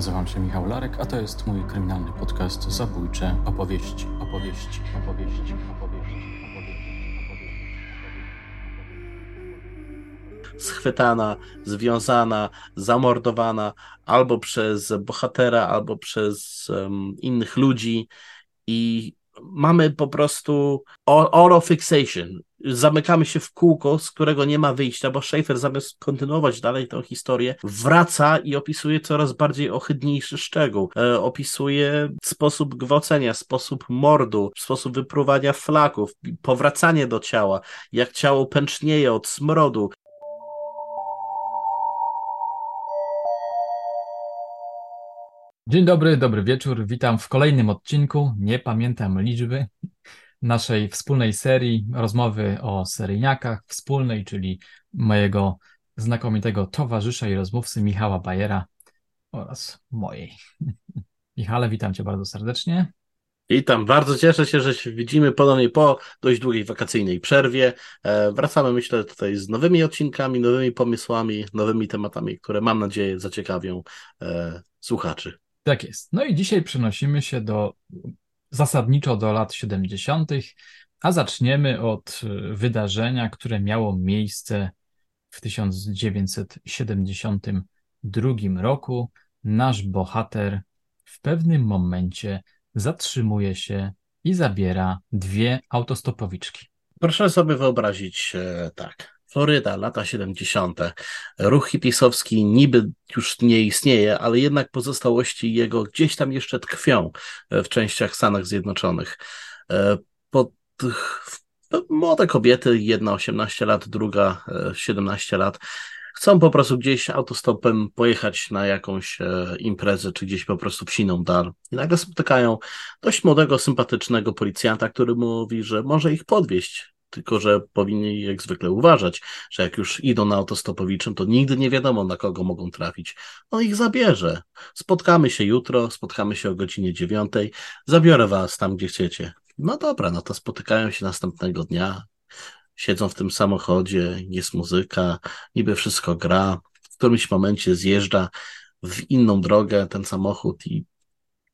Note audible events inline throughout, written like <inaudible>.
Nazywam się Michał Larek, a to jest mój kryminalny podcast Zabójcze opowieści, opowieści, opowieści, opowieści, schwytana, związana, zamordowana albo przez bohatera, albo przez um, innych ludzi. I mamy po prostu auto fixation. Zamykamy się w kółko, z którego nie ma wyjścia, bo Schaefer zamiast kontynuować dalej tę historię, wraca i opisuje coraz bardziej ohydniejszy szczegół. E, opisuje sposób gwałcenia, sposób mordu, sposób wypruwania flaków, powracanie do ciała, jak ciało pęcznieje od smrodu, Dzień dobry, dobry wieczór. Witam w kolejnym odcinku. Nie pamiętam liczby naszej wspólnej serii rozmowy o seryjniakach, wspólnej, czyli mojego znakomitego towarzysza i rozmówcy Michała Bajera oraz mojej. <laughs> Michale, witam cię bardzo serdecznie. Witam, bardzo cieszę się, że się widzimy ponownie po dość długiej wakacyjnej przerwie. E, wracamy, myślę, tutaj z nowymi odcinkami, nowymi pomysłami, nowymi tematami, które mam nadzieję zaciekawią e, słuchaczy. Tak jest. No i dzisiaj przenosimy się do zasadniczo do lat 70., a zaczniemy od e, wydarzenia, które miało miejsce w 1972 roku. Nasz bohater w pewnym momencie zatrzymuje się i zabiera dwie autostopowiczki. Proszę sobie wyobrazić e, tak. Floryda, lata 70. Ruch hipisowski niby już nie istnieje, ale jednak pozostałości jego gdzieś tam jeszcze tkwią w częściach Stanów Zjednoczonych. E, pod, młode kobiety, jedna 18 lat, druga 17 e, lat, chcą po prostu gdzieś autostopem pojechać na jakąś e, imprezę, czy gdzieś po prostu w siną dal. I nagle spotykają dość młodego, sympatycznego policjanta, który mówi, że może ich podwieźć tylko że powinni jak zwykle uważać, że jak już idą na autostopowiczym, to nigdy nie wiadomo, na kogo mogą trafić. On ich zabierze. Spotkamy się jutro, spotkamy się o godzinie dziewiątej, zabiorę was tam, gdzie chcecie. No dobra, no to spotykają się następnego dnia, siedzą w tym samochodzie, jest muzyka, niby wszystko gra, w którymś momencie zjeżdża w inną drogę ten samochód i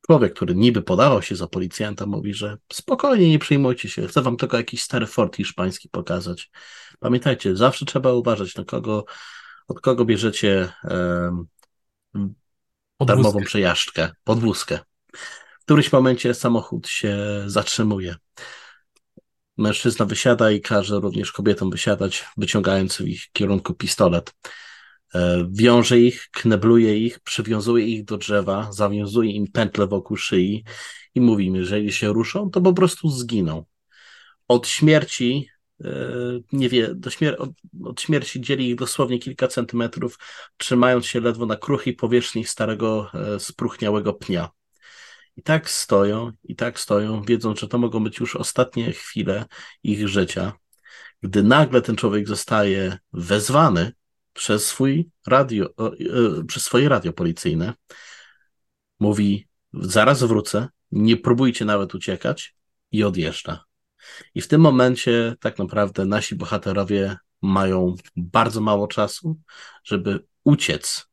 człowiek, który niby podawał się za policjanta, mówi, że spokojnie, nie przejmujcie się, chcę wam tylko jakiś stary fort hiszpański pokazać. Pamiętajcie, zawsze trzeba uważać, na kogo, od kogo bierzecie um, darmową przejażdżkę, podwózkę. W którymś momencie samochód się zatrzymuje. Mężczyzna wysiada i każe również kobietom wysiadać, wyciągając w ich kierunku pistolet. E, wiąże ich, knebluje ich, przywiązuje ich do drzewa, zawiązuje im pętle wokół szyi i mówi im, jeżeli się ruszą, to po prostu zginą. Od śmierci e, nie wie, do śmier od, od, śmierci dzieli ich dosłownie kilka centymetrów, trzymając się ledwo na kruchej powierzchni starego, e, spruchniałego pnia. I tak stoją, i tak stoją, wiedząc, że to mogą być już ostatnie chwile ich życia, gdy nagle ten człowiek zostaje wezwany przez swój radio, e, przez swoje radio policyjne. Mówi, zaraz wrócę, nie próbujcie nawet uciekać i odjeżdża. I w tym momencie tak naprawdę nasi bohaterowie mają bardzo mało czasu, żeby uciec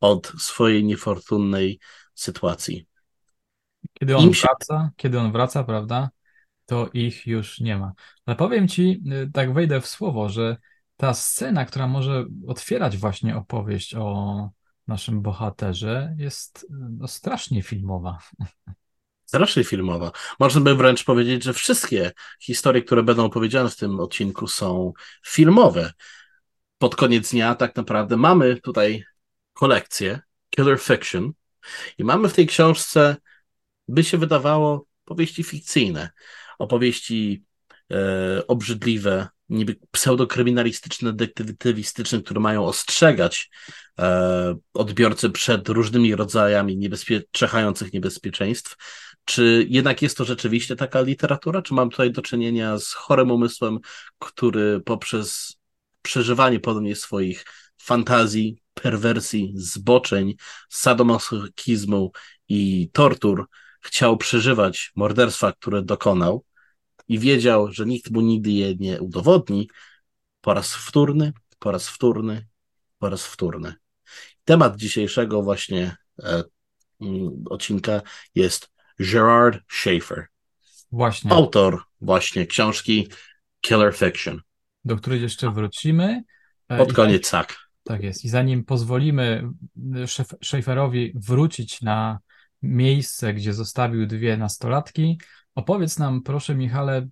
od swojej niefortunnej sytuacji. Kiedy on się... wraca, kiedy on wraca, prawda, to ich już nie ma. Ale powiem ci, y, tak wejdę w słowo, że ta scena, która może otwierać właśnie opowieść o naszym bohaterze, jest no, strasznie filmowa. Strasznie filmowa. Można by wręcz powiedzieć, że wszystkie historie, które będą opowiedziane w tym odcinku, są filmowe. Pod koniec dnia, tak naprawdę, mamy tutaj kolekcję Killer Fiction i mamy w tej książce, by się wydawało, powieści fikcyjne, opowieści e, obrzydliwe, niby pseudokryminalistyczne, detektywistyczne, które mają ostrzegać e, odbiorcy przed różnymi rodzajami niebezpie niebezpieczeństw. Czy jednak jest to rzeczywiście taka literatura, czy mam tutaj do czynienia z chorym umysłem, który poprzez przeżywanie podobnie swoich fantazji, perwersji, zboczeń, sadomasochizmu i tortur chciał przeżywać morderstwa, które dokonał, i wiedział, że nikt mu nigdy je nie udowodni, po raz wtórny, po raz wtórny, po raz wtórny. Temat dzisiejszego właśnie e, mm, odcinka jest Gerard Schaefer. Właśnie. Autor właśnie książki Killer Fiction. Do której jeszcze wrócimy. E, Pod koniec, tak. Tak jest. I zanim pozwolimy Schaeferowi wrócić na miejsce, gdzie zostawił dwie nastolatki, opowiedz nam, proszę, Michale,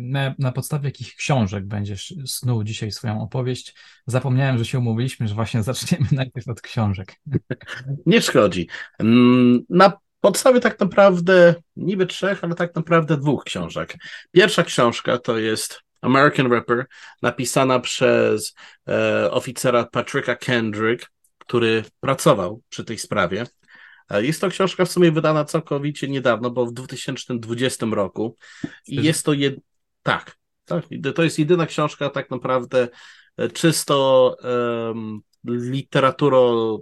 na, na podstawie jakich książek będziesz snuł dzisiaj swoją opowieść. Zapomniałem, że się umówiliśmy, że właśnie <laughs> zaczniemy najpierw od książek. <laughs> Nie szkodzi. Mm, na podstawie tak naprawdę niby trzech, ale tak naprawdę dwóch książek. Pierwsza książka to jest American Ripper, napisana przez e, oficera Patricka Kendrick, który pracował przy tej sprawie. E, jest to książka w sumie wydana całkowicie niedawno, bo w 2020 roku. I jest to jed... tak, tak, to jest jedyna książka tak naprawdę e, czysto um, literaturo,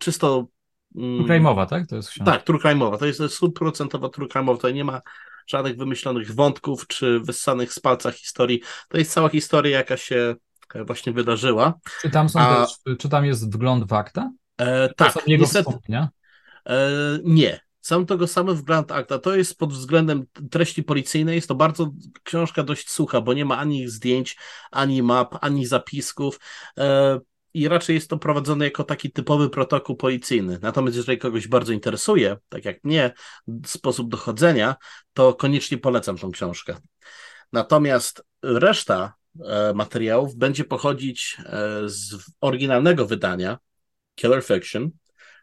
czysto Turkajmowa, tak? To jest książka. Tak, turkajmowa. To jest stuprocentowa turkajmowa. Tutaj nie ma żadnych wymyślonych wątków czy wyssanych z palca historii. To jest cała historia, jaka się e, właśnie wydarzyła. Czy tam, są A... też, czy tam jest wgląd w akta? E, tak, niestety, e, nie. Sam tego same wgląd akta. To jest pod względem treści policyjnej, jest to bardzo książka dość sucha, bo nie ma ani zdjęć, ani map, ani zapisków. E, i raczej jest to prowadzone jako taki typowy protokół policyjny. Natomiast jeżeli kogoś bardzo interesuje, tak jak mnie, sposób dochodzenia, to koniecznie polecam tą książkę. Natomiast reszta e, materiałów będzie pochodzić e, z oryginalnego wydania Killer Fiction,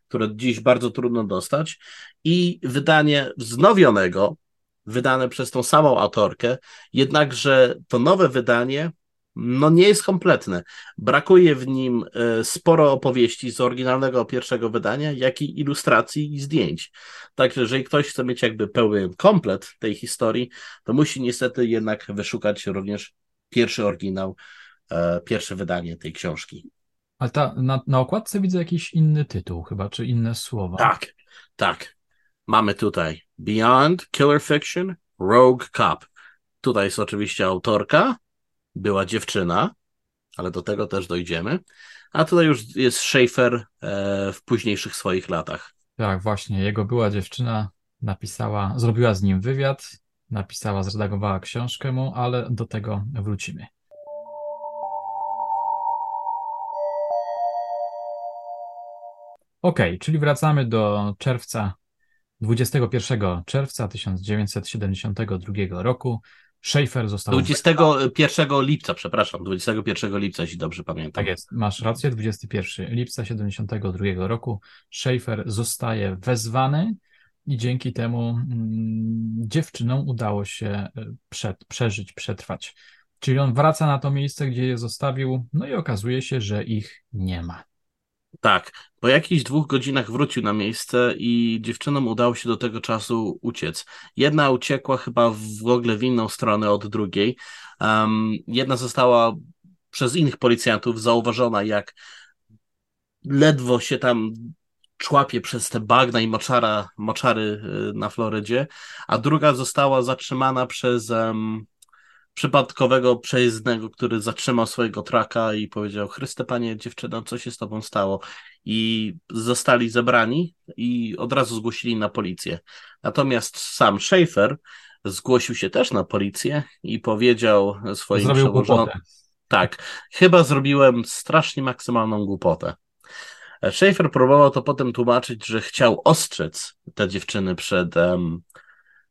które dziś bardzo trudno dostać, i wydanie wznowionego, wydane przez tą samą autorkę, jednakże to nowe wydanie no nie jest kompletne. Brakuje w nim e, sporo opowieści z oryginalnego pierwszego wydania, jak i ilustracji i zdjęć. Także jeżeli ktoś chce mieć jakby pełny komplet tej historii, to musi niestety jednak wyszukać również pierwszy oryginał, e, pierwsze wydanie tej książki. Ale ta, na, na okładce widzę jakiś inny tytuł chyba, czy inne słowa. Tak, tak. Mamy tutaj Beyond Killer Fiction, Rogue Cop. Tutaj jest oczywiście autorka, była dziewczyna, ale do tego też dojdziemy. A tutaj już jest Schaefer e, w późniejszych swoich latach. Tak, właśnie. Jego była dziewczyna napisała, zrobiła z nim wywiad, napisała, zredagowała książkę mu, ale do tego wrócimy. Ok, czyli wracamy do czerwca 21 czerwca 1972 roku. Schaefer został. 21 lipca, przepraszam, 21 lipca, jeśli dobrze pamiętam. Tak jest, masz rację, 21 lipca 72 roku Schaefer zostaje wezwany i dzięki temu mm, dziewczynom udało się e, przed, przeżyć, przetrwać. Czyli on wraca na to miejsce, gdzie je zostawił, no i okazuje się, że ich nie ma. Tak, po jakichś dwóch godzinach wrócił na miejsce i dziewczynom udało się do tego czasu uciec. Jedna uciekła chyba w ogóle w inną stronę od drugiej. Um, jedna została przez innych policjantów zauważona, jak ledwo się tam człapie przez te bagna i moczara, moczary y, na Florydzie, a druga została zatrzymana przez um, przypadkowego przejezdnego, który zatrzymał swojego traka i powiedział: Chryste, panie dziewczyno, co się z tobą stało? I zostali zebrani i od razu zgłosili na policję. Natomiast sam Schaefer zgłosił się też na policję i powiedział swoim przełożonym: Tak, chyba zrobiłem strasznie maksymalną głupotę. Schaefer próbował to potem tłumaczyć, że chciał ostrzec te dziewczyny przed um,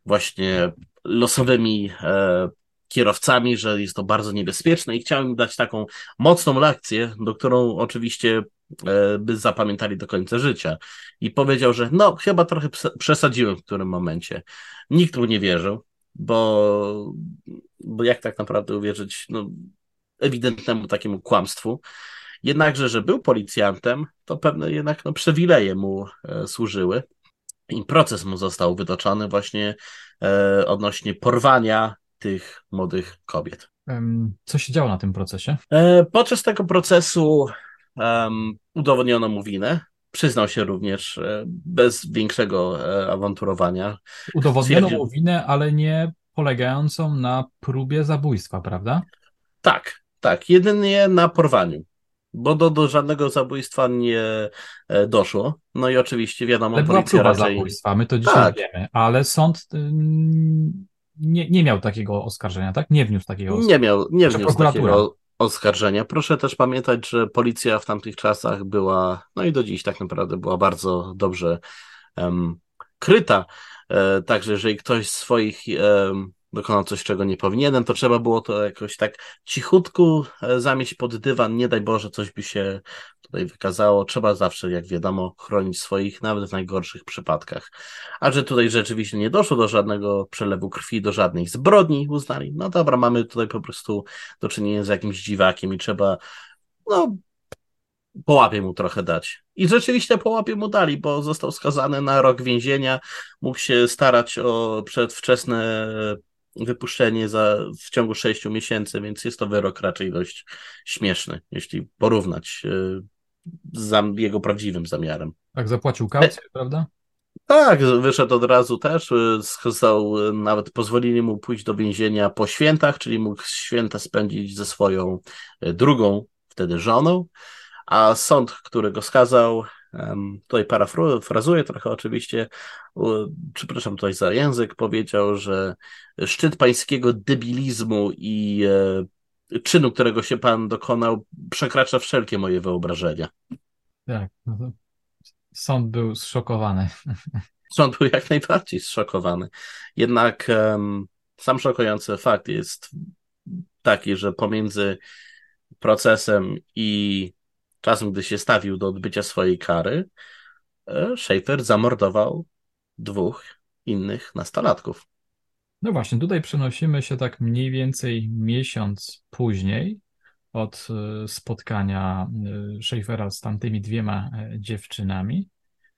właśnie losowymi e, kierowcami, że jest to bardzo niebezpieczne i chciałem dać taką mocną lekcję, do którą oczywiście e, by zapamiętali do końca życia. I powiedział, że no, chyba trochę przesadziłem w którym momencie. Nikt mu nie wierzył, bo, bo jak tak naprawdę uwierzyć no, ewidentnemu takiemu kłamstwu. Jednakże, że był policjantem, to pewne jednak no, przywileje mu e, służyły. I proces mu został wytoczony właśnie e, odnośnie porwania tych młodych kobiet. Co się działo na tym procesie? E, podczas tego procesu um, udowodniono mu winę. Przyznał się również e, bez większego e, awanturowania. Udowodniono mu winę, ale nie polegającą na próbie zabójstwa, prawda? Tak, tak. Jedynie na porwaniu. bo do, do żadnego zabójstwa nie doszło. No i oczywiście wiadomo, ale policja była raczej... zabójstwa, my to dzisiaj tak. wiemy, ale sąd nie, nie miał takiego oskarżenia, tak? Nie wniósł takiego oskarżenia. Nie miał, nie wniósł takiego oskarżenia. Proszę też pamiętać, że policja w tamtych czasach była, no i do dziś tak naprawdę była bardzo dobrze um, kryta. E, także jeżeli ktoś z swoich um, dokonał coś, czego nie powinienem, to trzeba było to jakoś tak cichutku e, zamieść pod dywan, nie daj Boże, coś by się tutaj wykazało. Trzeba zawsze, jak wiadomo, chronić swoich, nawet w najgorszych przypadkach. A że tutaj rzeczywiście nie doszło do żadnego przelewu krwi, do żadnej zbrodni uznali, no dobra, mamy tutaj po prostu do czynienia z jakimś dziwakiem i trzeba, no, po łapie mu trochę dać. I rzeczywiście po łapie mu dali, bo został skazany na rok więzienia, mógł się starać o przedwczesne wypuszczenie za, w ciągu 6 miesięcy, więc jest to wyrok raczej dość śmieszny, jeśli porównać y, z jego prawdziwym zamiarem. Tak, zapłacił kaucję, e... prawda? Tak, wyszedł od razu też, y, skazał, y, nawet pozwolili mu pójść do więzienia po świętach, czyli mógł święta spędzić ze swoją drugą wtedy żoną, a sąd, który go skazał, tutaj parafrazuję trochę oczywiście, przepraszam tutaj za język, powiedział, że szczyt pańskiego debilizmu i e, czynu, którego się pan dokonał, przekracza wszelkie moje wyobrażenia. Tak, no sąd był zszokowany. <laughs> Sąd był jak najbardziej zszokowany. Jednak um, sam szokujący fakt jest taki, że pomiędzy procesem i czasem, gdy się stawił do odbycia swojej kary, e, Schaefer zamordował dwóch innych nastolatków. No właśnie, tutaj przenosimy się tak mniej więcej miesiąc później od e, spotkania e, Schaeffera z tamtymi dwiema dziewczynami.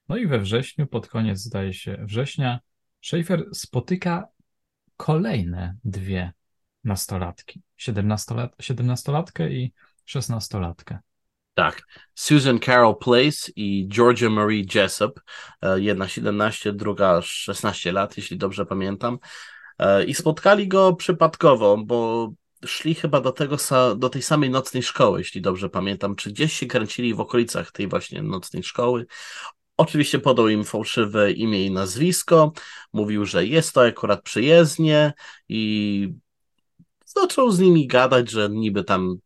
No i we wrześniu, pod koniec zdaje się września, Schaeffer spotyka kolejne dwie nastolatki. Siedemnastolatkę i szesnastolatkę. Tak. Susan Carol Place i Georgia Marie Jessup. E, jedna 17, druga 16 lat, jeśli dobrze pamiętam. E, I spotkali go przypadkowo, bo szli chyba do, tego, do tej samej nocnej szkoły, jeśli dobrze pamiętam, czy gdzieś się kręcili w okolicach tej właśnie nocnej szkoły. Oczywiście podał im fałszywe imię i nazwisko, mówił, że jest to akurat przyjezdnie i zaczął z nimi gadać, że niby tam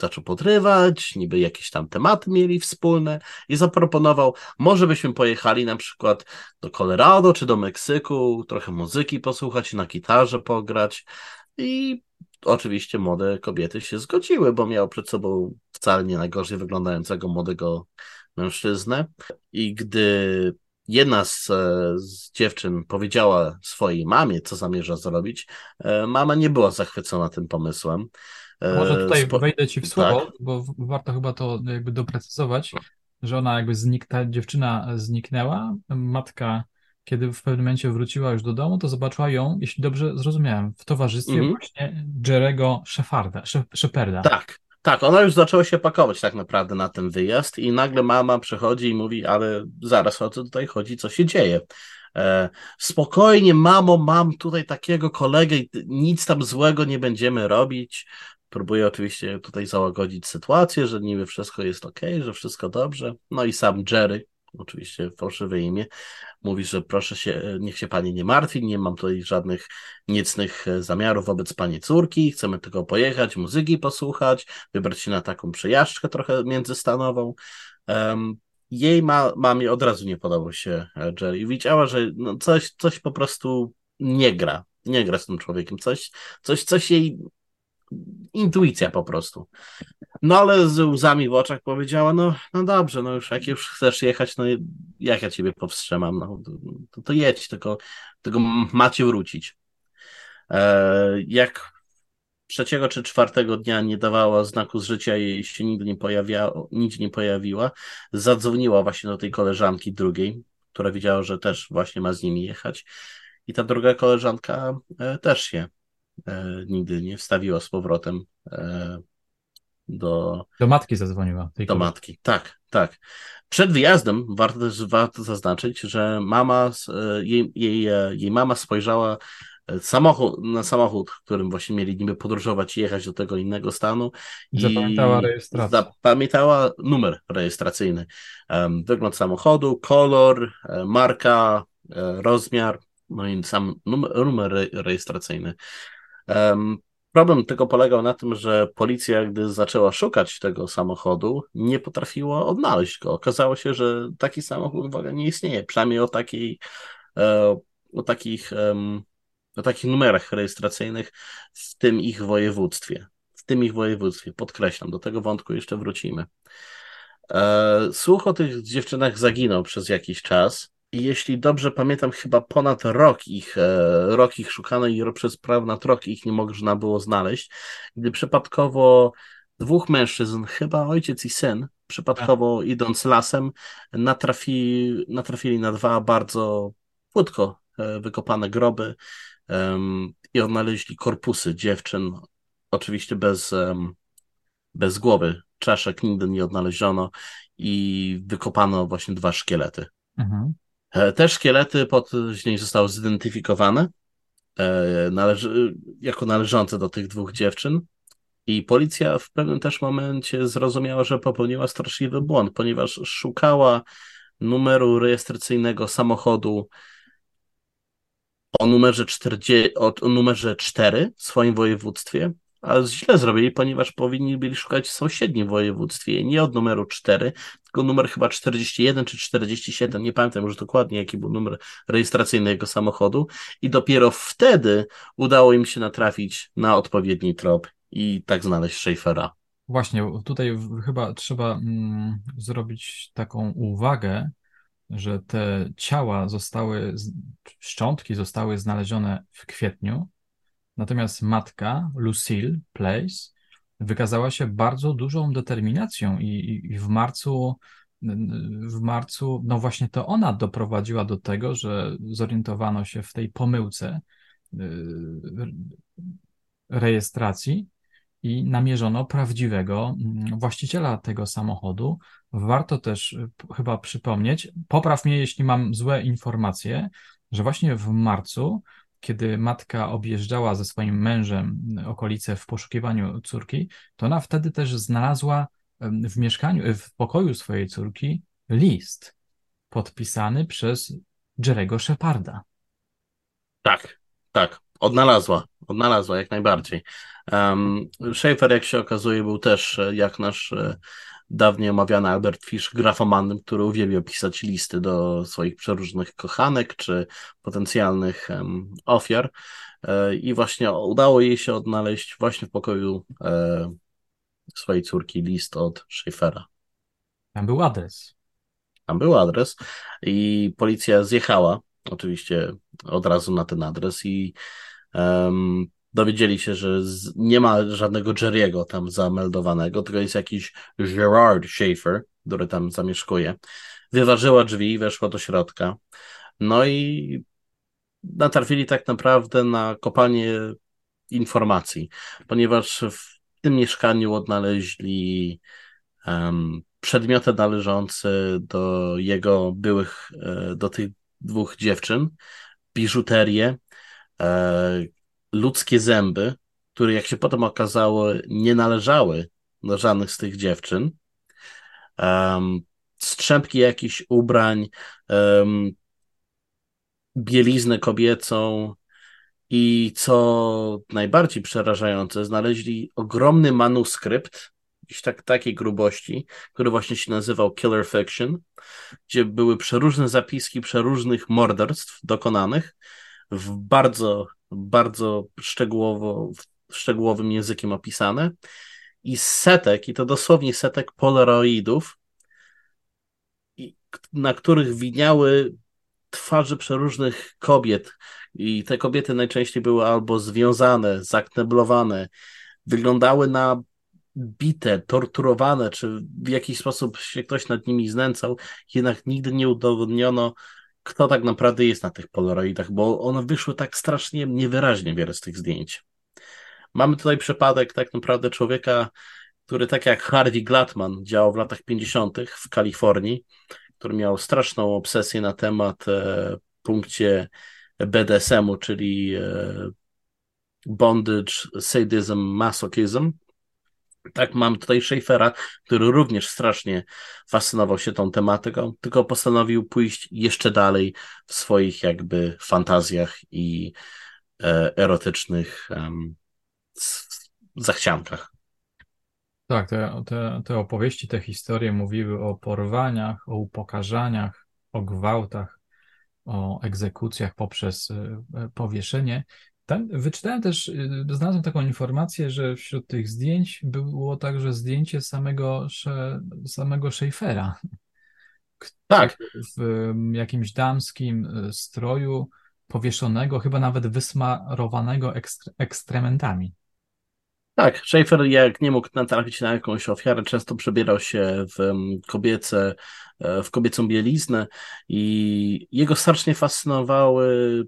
zaczął podrywać, niby jakieś tam tematy mieli wspólne i zaproponował, może byśmy pojechali na przykład do Colorado czy do Meksyku, trochę muzyki posłuchać, na gitarze pograć i oczywiście młode kobiety się zgodziły, bo miał przed sobą wcale nie najgorzej wyglądającego młodego mężczyznę i gdy jedna z, z, dziewczyn powiedziała swojej mamie, co zamierza zrobić, e, mama nie była zachwycona tym pomysłem. Może tutaj Spo... wejdę ci w słowo, tak? bo warto chyba to jakby doprecyzować, że ona jakby znik, ta dziewczyna zniknęła, matka kiedy w pewnym momencie wróciła już do domu, to zobaczyła ją, jeśli dobrze zrozumiałem, w towarzystwie mm -hmm. właśnie Jerego Sheparda, Sheparda. Tak, tak, ona już zaczęła się pakować tak naprawdę na ten wyjazd i nagle mama przychodzi i mówi, ale zaraz o co tutaj chodzi, co się dzieje. E, spokojnie, mamo, mam tutaj takiego kolegę i nic tam złego nie będziemy robić. Próbuje oczywiście tutaj załagodzić sytuację, że niby wszystko jest ok, że wszystko dobrze. No i sam Jerry, oczywiście fałszywe imię, mówi, że proszę się, niech się pani nie martwi, nie mam tutaj żadnych niecnych zamiarów wobec pani córki, chcemy tylko pojechać, muzyki posłuchać, wybrać się na taką przejażdżkę trochę międzystanową. Um, jej ma, mamie od razu nie podobał się Jerry. Widziała, że no coś, coś po prostu nie gra. Nie gra z tym człowiekiem. Coś, coś, coś jej intuicja po prostu. No ale z łzami w oczach powiedziała, no, no dobrze, no już jak już chcesz jechać, no jak ja ciebie powstrzymam, no to, to jedź, tylko, tylko macie wrócić. E, jak trzeciego czy czwartego dnia nie dawała znaku z życia i się nigdy nie, pojawia, nigdzie nie pojawiła, zadzwoniła właśnie do tej koleżanki drugiej, która wiedziała, że też właśnie ma z nimi jechać. I ta druga koleżanka e, też się e, nigdy nie wstawiła z powrotem e, do... Do matki zadzwoniła. do matki, tak, tak. Przed wyjazdem warto też warto zaznaczyć, że mama, jej, jej, jej mama spojrzała samochód, na samochód, którym właśnie mieli niby podróżować i jechać do tego innego stanu. Zapamiętała rejestrację. Zapamiętała numer rejestracyjny. Wygląd samochodu, kolor, e, marka, e, rozmiar, no i sam numer, numer rejestracyjny. Problem tylko polegał na tym, że policja, gdy zaczęła szukać tego samochodu, nie potrafiła odnaleźć go. Okazało się, że taki samochód w ogóle nie istnieje, przynajmniej o takiej, e, o takich, o takich numerach rejestracyjnych w tym ich województwie. W tym ich województwie, podkreślam, do tego wątku jeszcze wrócimy. E, słuch o tych dziewczynach zaginął przez jakiś czas. I jeśli dobrze pamiętam, chyba ponad rok ich, e, rok ich szukano i przez ponad rok ich nie można było znaleźć, gdy przypadkowo dwóch mężczyzn, chyba ojciec i syn, przypadkowo tak. idąc lasem, natrafi, natrafili na dwa bardzo płytko e, wykopane groby um, i odnaleźli korpusy dziewczyn, oczywiście bez, um, bez głowy. Czaszek nigdy nie odnaleziono i wykopano właśnie dwa szkielety. Mhm. E, te szkielety później zostały zidentyfikowane e, należy, jako należące do tych dwóch dziewczyn. I policja w pewnym też momencie zrozumiała, że popełniła straszliwy błąd, ponieważ szukała numeru rejestracyjnego samochodu o numerze, 40, o numerze 4 w swoim województwie, ale źle zrobili, ponieważ powinni byli szukać w sąsiednim województwie, nie od numeru 4, tylko numer chyba 41 czy 47, nie pamiętam już dokładnie, jaki był numer rejestracyjny jego samochodu i dopiero wtedy udało im się natrafić na odpowiedni trop i tak znaleźć Schaeffera. Właśnie, tutaj chyba trzeba mm, zrobić taką uwagę, że te ciała zostały, szczątki zostały znalezione w kwietniu, Natomiast matka, Lucille Place, wykazała się bardzo dużą determinacją i, i w marcu w marcu, no właśnie to ona doprowadziła do tego, że zorientowano się w tej pomyłce y, rejestracji i namierzono prawdziwego mm, właściciela tego samochodu. Warto też y, chyba przypomnieć, popraw mnie, jeśli mam złe informacje, że właśnie w marcu kiedy matka objeżdżała ze swoim mężem okolice w poszukiwaniu córki, to ona wtedy też znalazła w mieszkaniu, w pokoju swojej córki list podpisany przez Jerego Sheparda. Tak, tak, odnalazła, odnalazła jak najbardziej. Um, Schaefer, jak się okazuje, był też e, jak nasz e, dawniej omawiany Albert Fish grafomanem, który uwielbiał pisać listy do swoich przeróżnych kochanek czy potencjalnych ofiar. E, I właśnie udało jej się odnaleźć właśnie w pokoju e, swojej córki list od Schaeffera. Tam był adres. Tam był adres i policja zjechała oczywiście od razu na ten adres i um, dowiedzieli się, że nie ma żadnego Jerry'ego tam zameldowanego, tylko jest jakiś Gerard Schaefer, który tam zamieszkuje. Wyważyła drzwi i weszła do środka. No i natrafili tak naprawdę na kopalnię informacji, ponieważ w tym mieszkaniu odnaleźli um, przedmioty należące do jego byłych, e, do tych dwóch dziewczyn, biżuterię, e, ludzkie zęby, które jak się potem okazało nie należały do żadnych z tych dziewczyn, um, strzępki jakichś ubrań, um, bieliznę kobiecą. I co najbardziej przerażające, znaleźli ogromny manuskrypt, jakiejś tak, takiej grubości, który właśnie się nazywał Killer Fiction, gdzie były przeróżne zapiski przeróżnych morderstw dokonanych w bardzo bardzo szczegółowo, szczegółowym językiem opisane. I setek, i to dosłownie setek polaroidów, na których widniały twarze przeróżnych kobiet. I te kobiety najczęściej były albo związane, zakneblowane, wyglądały na bite, torturowane, czy w jakiś sposób się ktoś nad nimi znęcał, jednak nigdy nie udowodniono, kto tak naprawdę jest na tych Polaroidach, bo one wyszły tak strasznie niewyraźnie wiele z tych zdjęć. Mamy tutaj przypadek tak naprawdę człowieka, który tak jak Harvey Gladman działał w latach 50. w Kalifornii, który miał straszną obsesję na temat e, punkcie BDSM-u, czyli bondage, sadism, masochism. Tak, mam tutaj Schaeffera, który również strasznie fascynował się tą tematyką, tylko postanowił pójść jeszcze dalej w swoich jakby fantazjach i e, erotycznych um, zachciankach. Tak, te, te, te opowieści, te historie mówiły o porwaniach, o upokarzaniach, o gwałtach, o egzekucjach poprzez e, powieszenie. Tam wyczytałem też, y, znalazłem taką informację, że wśród tych zdjęć było także zdjęcie samego, samego Schaeffera. Tak. W jakimś damskim y, stroju, powieszonego, chyba nawet wysmarowanego ekstrementami. Tak, Schaefer jak nie mógł natrafić na jakąś ofiarę, często przebierał się w kobiece, e, w kobiecą bieliznę i jego strasznie fascynowały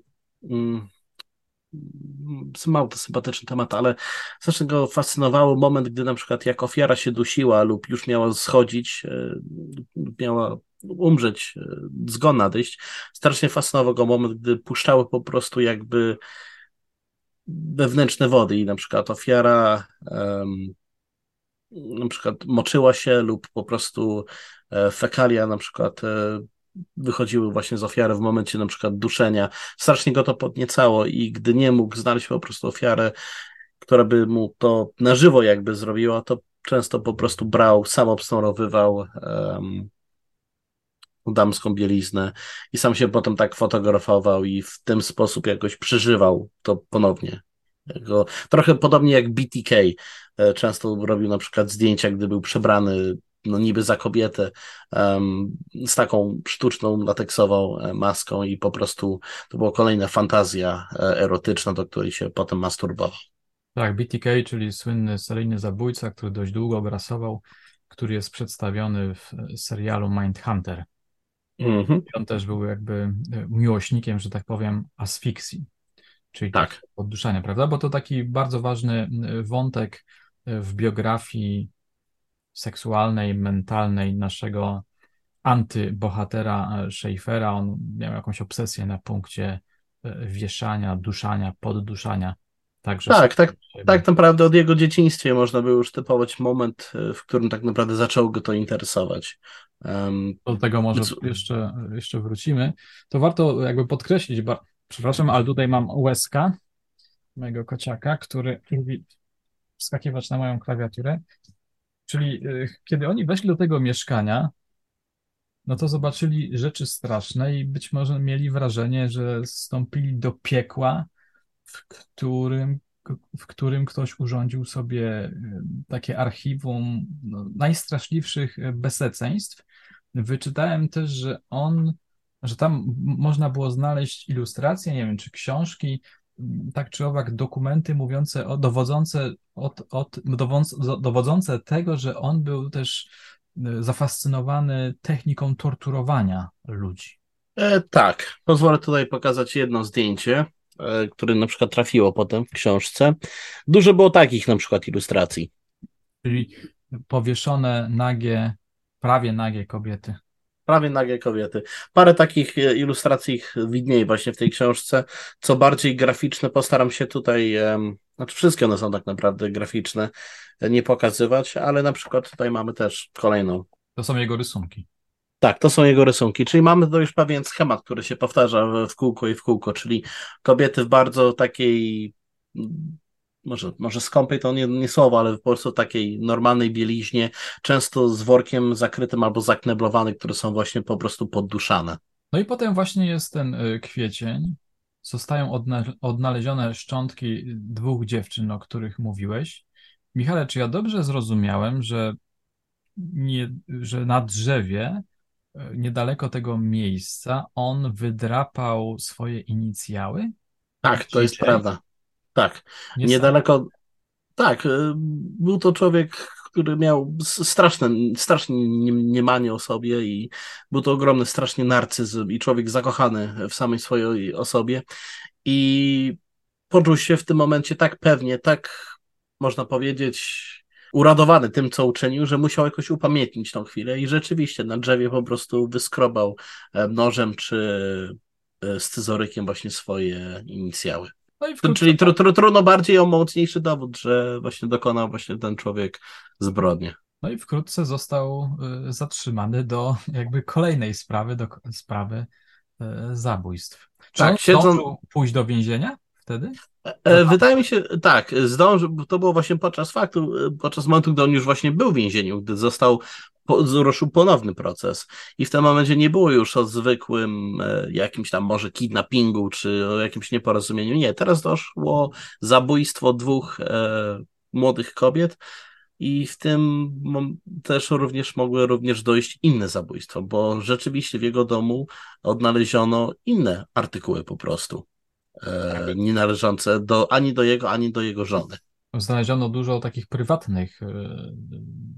mało to sympatyczny temat, ale strasznie go fascynowało moment, gdy na przykład jak ofiara się dusiła lub już miała schodzić, e, miała umrzeć, e, zgon nadejść, strasznie fascynował go moment, gdy puszczały po prostu jakby wewnętrzne wody i na przykład ofiara um, na przykład moczyła się lub po prostu e, fekalia na przykład wychodziły właśnie z ofiary w momencie na przykład duszenia. Strasznie go to podniecało i gdy nie mógł znaleźć po prostu ofiarę, która by mu to na żywo jakby zrobiła, to często po prostu brał, sam obsmarowywał um, damską bieliznę i sam się potem tak fotografował i w ten sposób jakoś przeżywał to ponownie. trochę podobnie jak BTK. E, często robił na przykład zdjęcia, gdy był przebrany no niby za kobietę um, z taką sztuczną lateksową e, maską i po prostu to była kolejna fantazja e, erotyczna, do której się potem masturbował. Tak, BTK, czyli słynny seryjny zabójca, który dość długo grasował, który jest przedstawiony w serialu Mindhunter. Mhm. On też był jakby e, miłośnikiem, że tak powiem, asfiksji, czyli tak. odduszania, prawda? Bo to taki bardzo ważny wątek w biografii seksualnej, mentalnej naszego antybohatera e, Schaeffera. On miał jakąś obsesję na punkcie e, wieszania, duszania, podduszania. Także tak, tak, tak naprawdę od jego dzieciństwie można by już typować moment, e, w którym tak naprawdę zaczął go to interesować. Um, Do tego może jeszcze, jeszcze wrócimy. To warto jakby podkreślić, bo, przepraszam, ale tutaj mam łezka mojego kociaka, który lubi wskakiwać na moją klawiaturę. Czyli y, kiedy oni weszli do tego mieszkania, no to zobaczyli rzeczy straszne i być może mieli wrażenie, że wstąpili do piekła, w którym, w którym ktoś urządził sobie y, takie archiwum no, najstraszliwszych bezeceństw. Wyczytałem też, że on, że tam można było znaleźć ilustracje, nie wiem, czy książki tak czy owak dokumenty mówiące, o, dowodzące, od, od, dowodzące tego, że on był też y, zafascynowany techniką torturowania ludzi. E, tak, pozwolę tutaj pokazać jedno zdjęcie, e, które na przykład trafiło potem w książce. Dużo było takich na przykład ilustracji. Czyli powieszone, nagie, prawie nagie kobiety. Prawie nagie kobiety. Parę takich e, ilustracji widnieje właśnie w tej książce. Co bardziej graficzne, postaram się tutaj, znaczy wszystkie one są tak naprawdę graficzne, e, nie pokazywać, ale na przykład tutaj mamy też kolejną. To są jego rysunki. Tak, to są jego rysunki, czyli mamy to już pewien schemat, który się powtarza w kółko i w kółko, czyli kobiety w bardzo takiej może, może skąpej to nie, nie słowo, ale po prostu takiej normalnej bieliźnie, często z workiem zakrytym albo zakneblowany, które są właśnie po prostu podduszane. No i potem właśnie jest ten y, kwiecień. Zostają odna odnalezione szczątki dwóch dziewczyn, o których mówiłeś. Michale, czy ja dobrze zrozumiałem, że, nie, że na drzewie y, niedaleko tego miejsca on wydrapał swoje inicjały? Tak, to jest prawda. Tak, niedaleko. Tak, y, był to człowiek, który miał straszne, strasznie niemanie o sobie i był to ogromny, strasznie narcyzm i człowiek zakochany w samej swojej osobie i poczuł się w tym momencie tak pewnie, tak można powiedzieć uradowany tym, co uczynił, że musiał jakoś upamiętnić tą chwilę i rzeczywiście na drzewie po prostu wyskrobał e, nożem czy scyzorykiem właśnie swoje inicjały. No i wkrótce, Czyli tr, tr, trudno bardziej o mocniejszy dowód, że właśnie dokonał właśnie ten człowiek zbrodnię. no i wkrótce został y, zatrzymany do jakby kolejnej sprawy, do sprawy y, zabójstw. Czy Tak, on siedzą- pójść do więzienia wtedy? E, Wydaje mi się, tak, zdążył, bo to było właśnie podczas faktu, e, podczas momentu, gdy on już właśnie był w więzieniu, gdy został, ruszył ponowny proces. I w tym momencie nie było już o zwykłym e, jakimś tam może kidnappingu, czy o jakimś nieporozumieniu, nie, teraz doszło zabójstwo dwóch e, młodych kobiet i w tym też również mogły również dojść inne zabójstwa, bo rzeczywiście w jego domu odnaleziono inne artykuły po prostu e, nie należące do, ani do jego, ani do jego żony. Znaleziono dużo takich prywatnych y,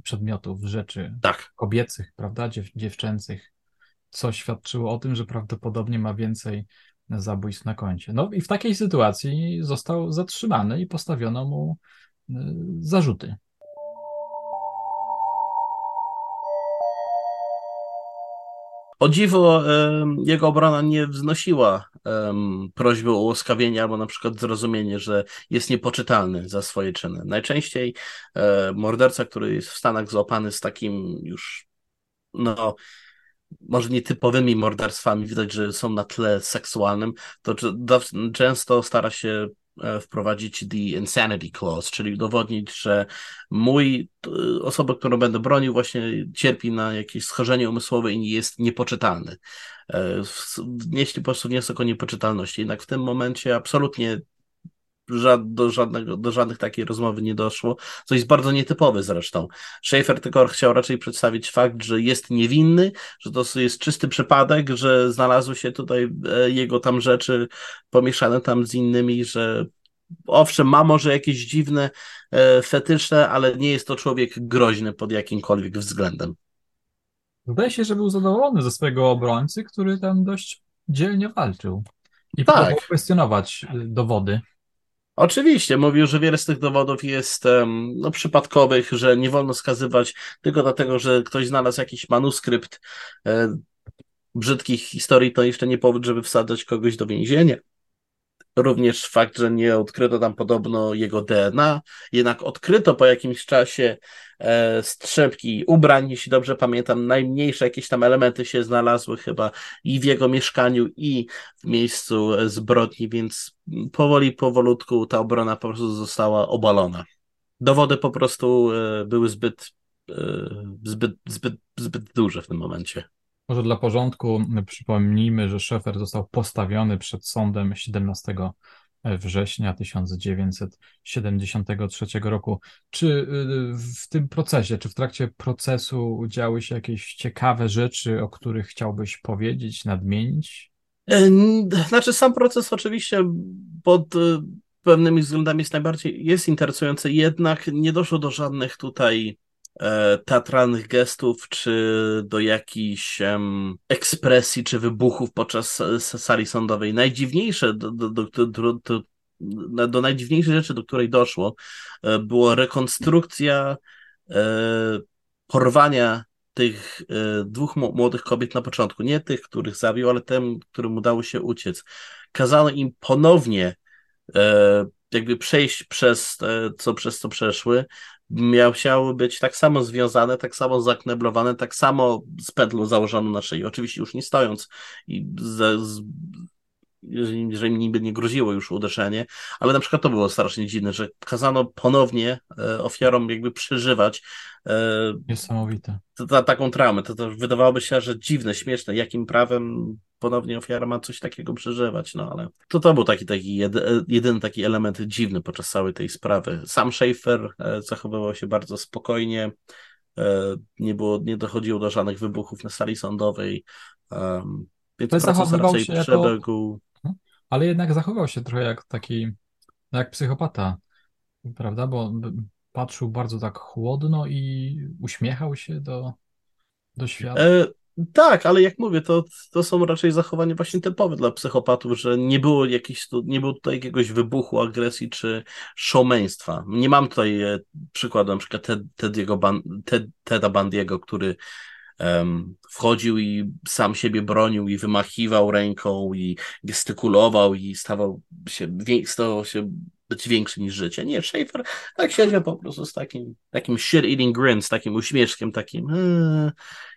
przedmiotów, rzeczy Tak, kobiecych, prawda, dziew, dziewczęcych, co świadczyło o tym, że prawdopodobnie ma więcej zabójstw na koncie. No i w takiej sytuacji został zatrzymany i postawiono mu y, zarzuty. O dziwo, jego obrona nie wznosiła prośby o ułaskawienie albo na przykład zrozumienie, że jest niepoczytalny za swoje czyny. Najczęściej e, morderca, który jest w Stanach złapany z takim już, no, może nietypowymi morderstwami, widać, że są na tle seksualnym, to często stara się wprowadzić the insanity clause, czyli udowodnić, że mój, osoba, którą będę bronił, właśnie cierpi na jakieś schorzenie umysłowe i jest niepoczytalny. E, Wnieśli po prostu wniosek o niepoczytalność. Jednak w tym momencie absolutnie do, żadnego, do żadnych takiej rozmowy nie doszło, co jest bardzo nietypowe zresztą. Schaefer tylko chciał raczej przedstawić fakt, że jest niewinny, że to jest czysty przypadek, że znalazły się tutaj e, jego tam rzeczy pomieszane tam z innymi, że owszem, ma może jakieś dziwne e, fetysze, ale nie jest to człowiek groźny pod jakimkolwiek względem. Zdaje się, że był zadowolony ze swojego obrońcy, który tam dość dzielnie walczył i Tak. próbował kwestionować y, dowody. Oczywiście, mówił, że wiele z tych dowodów jest no, przypadkowych, że nie wolno skazywać tylko dlatego, że ktoś znalazł jakiś manuskrypt e, brzydkich historii, to jeszcze nie powód, żeby wsadzać kogoś do więzienia. Również fakt, że nie odkryto tam podobno jego DNA, jednak odkryto po jakimś czasie e, strzępki ubrań, jeśli dobrze pamiętam, najmniejsze jakieś tam elementy się znalazły chyba i w jego mieszkaniu, i w miejscu zbrodni, więc powoli, powolutku ta obrona po prostu została obalona. Dowody po prostu e, były zbyt, e, zbyt, zbyt, zbyt duże w tym momencie. Może dla porządku przypomnijmy, że Szefer został postawiony przed sądem 17 września 1973 roku. Czy y, w tym procesie, czy w trakcie procesu działy się jakieś ciekawe rzeczy, o których chciałbyś powiedzieć, nadmienić? E, Znaczy, sam proces oczywiście pod e, pewnymi względami jest najbardziej jest interesujący, jednak nie doszło do żadnych tutaj e, teatralnych gestów, czy do jakichś em, ekspresji, czy wybuchów podczas sali sądowej. Najdziwniejsze, do, do, do, do, do, najdziwniejszej rzeczy, do której doszło, e, była rekonstrukcja e, porwania tych e, dwóch młodych kobiet na początku. Nie tych, których zabił, ale tym, którym udało się uciec. Kazano im ponownie e, jakby przejść przez e, co przez co przeszły. Musiały być tak samo związane, tak samo zakneblowane, tak samo z pętlą założoną na szyi. Oczywiście już nie stojąc i z, z, jeżeli, niby nie groziło już uderzenie, ale na przykład to było strasznie dziwne, że kazano ponownie e, ofiarom jakby przeżywać e, Niesamowite. to, to, taką traumę. To, to wydawałoby się, że dziwne, śmieszne, jakim prawem ponownie ofiara ma coś takiego przeżywać, no ale to, to był taki, taki jedy, jedyny taki element dziwny podczas całej tej sprawy. Sam Schaefer e, zachowywał się bardzo spokojnie, e, nie było, nie dochodziło do żadnych wybuchów na sali sądowej, więc Ale proces zachowywał raczej się jako- przebiegł. Ale jednak zachował się trochę jak taki, no jak psychopata, prawda? Bo patrzył bardzo tak chłodno i uśmiechał się do, do świata. E, tak, ale jak mówię, to, to są raczej zachowania właśnie typowe dla psychopatów, że nie było jakichś, tu- nie było tutaj jakiegoś wybuchu agresji czy showmeństwa. Nie mam tutaj e, przykładu na przykład Ted, Tediego Ban, Ted, Teda Bandiego, który um, wchodził i sam siebie bronił i wymachiwał ręką i gestykulował i stawał się, stawał się być większy niż życie. Nie, Schaefer tak siedział po prostu z takim, takim shit-eating grin, z takim uśmieszkiem takim yy,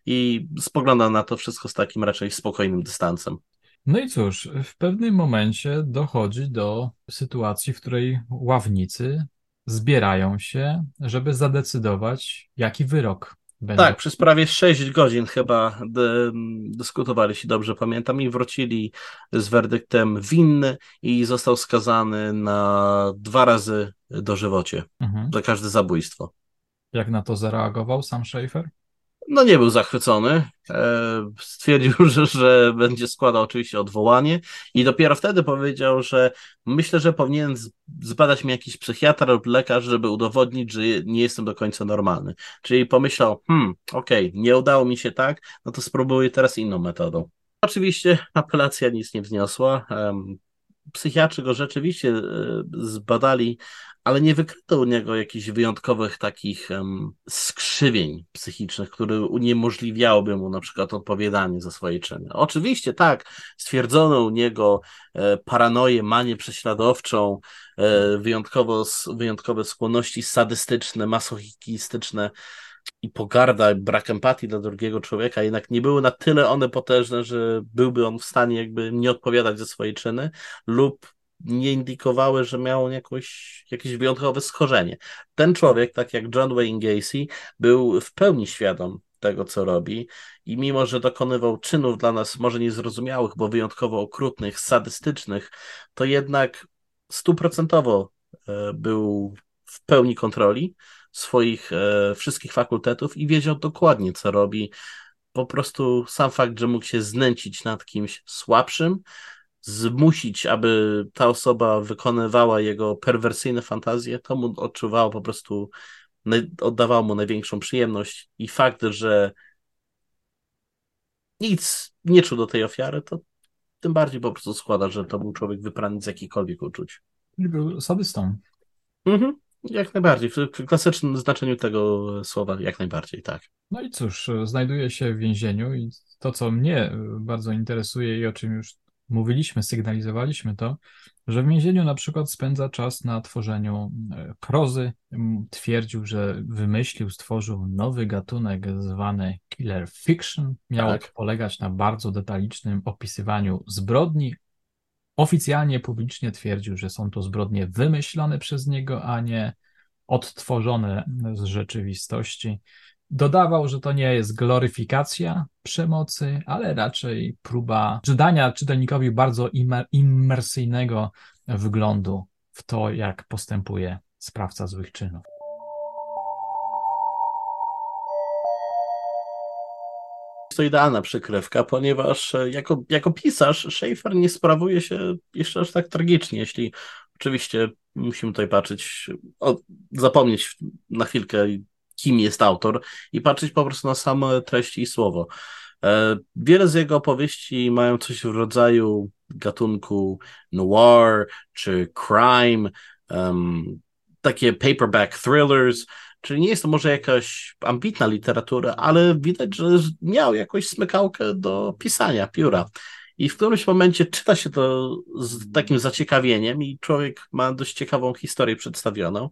i spogląda na to wszystko z takim raczej spokojnym dystansem. No i cóż, w pewnym momencie dochodzi do sytuacji, w której ławnicy zbierają się, żeby zadecydować, jaki wyrok Tak, przez prawie 6 godzin chyba dyskutowali, jeśli dobrze pamiętam, i wrócili z werdyktem winny i został skazany na dwa razy dożywocie mhm. za każde zabójstwo. Jak na to zareagował sam Schaefer? No nie był zachwycony. E, stwierdził, <laughs> że, że będzie składał oczywiście odwołanie i dopiero wtedy powiedział, że myślę, że powinien zbadać mnie jakiś psychiatra lub lekarz, żeby udowodnić, że nie jestem do końca normalny. Czyli pomyślał, hmm, okej, okay, nie udało mi się tak, no to spróbuję teraz inną metodą. Oczywiście apelacja nic nie wzniosła. Psychiatrzy go rzeczywiście e, zbadali ale nie wykryto u niego jakichś wyjątkowych takich skrzywień psychicznych, które uniemożliwiałyby mu na przykład odpowiadanie za swoje czyny. Oczywiście tak, stwierdzono u niego e, paranoję, manię prześladowczą, e, wyjątkowo, wyjątkowe skłonności sadystyczne, masochistyczne i pogarda, brak empatii dla drugiego człowieka, jednak nie były na tyle one potężne, że byłby on w stanie jakby nie odpowiadać za swoje czyny lub nie indykowały, że miał jakoś, jakieś wyjątkowe schorzenie. Ten człowiek, tak jak John Wayne Gacy, był w pełni świadom tego, co robi i mimo, że dokonywał czynów dla nas może niezrozumiałych, bo wyjątkowo okrutnych, sadystycznych, to jednak stuprocentowo e, był w pełni kontroli swoich e, wszystkich fakultetów i wiedział dokładnie, co robi. Po prostu sam fakt, że mógł się znęcić nad kimś słabszym, zmusić, aby ta osoba wykonywała jego perwersyjne fantazje, to mu odczuwało po prostu, oddawało mu największą przyjemność i fakt, że nic nie czuł do tej ofiary, to tym bardziej po prostu składa, że to był człowiek wyprany z jakichkolwiek uczuć. Był sadystą. Mhm. Jak najbardziej, w klasycznym znaczeniu tego słowa, jak najbardziej, tak. No i cóż, znajduje się w więzieniu i to, co mnie bardzo interesuje i o czym już mówiliśmy, sygnalizowaliśmy to, że w więzieniu na przykład spędza czas na tworzeniu e, prozy. Twierdził, że wymyślił, stworzył nowy gatunek zwany killer fiction. Miał tak. polegać na bardzo detalicznym opisywaniu zbrodni. Oficjalnie, publicznie twierdził, że są to zbrodnie wymyślone przez niego, a nie odtworzone z rzeczywistości. Dodawał, że to nie jest gloryfikacja przemocy, ale raczej próba dania czytelnikowi bardzo imersyjnego wglądu w to, jak postępuje sprawca złych czynów. To idealna przykrywka, ponieważ e, jako, jako pisarz Schaefer nie sprawuje się jeszcze aż tak tragicznie, jeśli oczywiście musimy tutaj patrzeć, o, zapomnieć na chwilkę kim jest autor i patrzeć po prostu na same treści i słowo. E, wiele z jego opowieści mają coś w rodzaju gatunku noir czy crime, um, takie paperback thrillers, czyli nie jest to może jakaś ambitna literatura, ale widać, że miał jakąś smykałkę do pisania, pióra. I w którymś momencie czyta się to z takim zaciekawieniem i człowiek ma dość ciekawą historię przedstawioną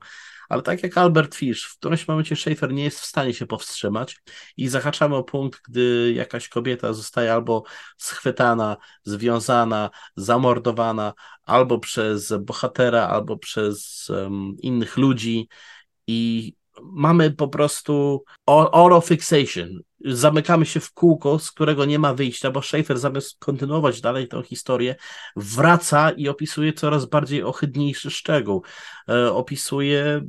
ale tak jak Albert Fish, w którymś momencie Schaefer nie jest w stanie się powstrzymać i zahaczamy o punkt, gdy jakaś kobieta zostaje albo schwytana, związana, zamordowana, albo przez bohatera, albo przez um, innych ludzi i mamy po prostu oro fixation. Zamykamy się w kółko, z którego nie ma wyjścia, bo Schaefer zamiast kontynuować dalej tę historię, wraca i opisuje coraz bardziej ohydniejszy szczegół. E, opisuje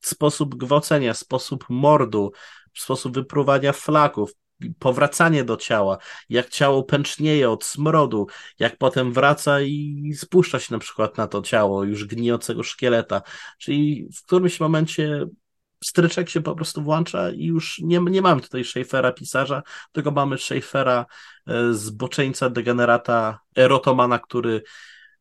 sposób gwałcenia, sposób mordu, sposób wypruwania flaków, powracanie do ciała, jak ciało pęcznieje od smrodu, jak potem wraca i spuszcza się na przykład na to ciało już gnijącego szkieleta. Czyli w którymś momencie stryczek się po prostu włącza i już nie, nie mamy tutaj Schaeffera pisarza, tylko mamy Schaeffera e, zboczeńca, degenerata, erotomana, który